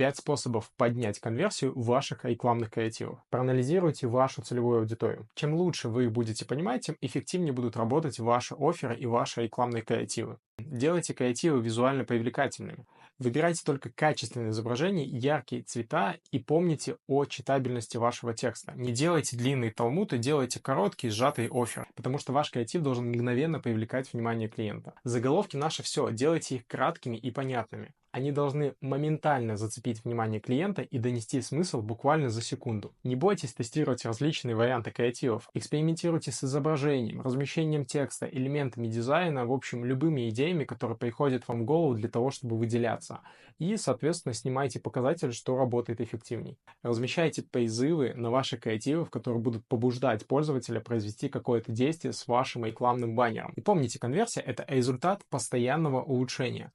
5 способов поднять конверсию ваших рекламных креативов. Проанализируйте вашу целевую аудиторию. Чем лучше вы будете понимать, тем эффективнее будут работать ваши оферы и ваши рекламные креативы. Делайте креативы визуально привлекательными. Выбирайте только качественные изображения, яркие цвета и помните о читабельности вашего текста. Не делайте длинные талмуты, делайте короткий, сжатый офер, потому что ваш креатив должен мгновенно привлекать внимание клиента. Заголовки наше все, делайте их краткими и понятными. Они должны моментально зацепить внимание клиента и донести смысл буквально за секунду. Не бойтесь тестировать различные варианты креативов. Экспериментируйте с изображением, размещением текста, элементами дизайна, в общем, любыми идеями, которые приходят вам в голову для того, чтобы выделяться. И, соответственно, снимайте показатели, что работает эффективней. Размещайте призывы на ваши креативы, которые будут побуждать пользователя произвести какое-то действие с вашим рекламным баннером. И помните, конверсия — это результат постоянного улучшения.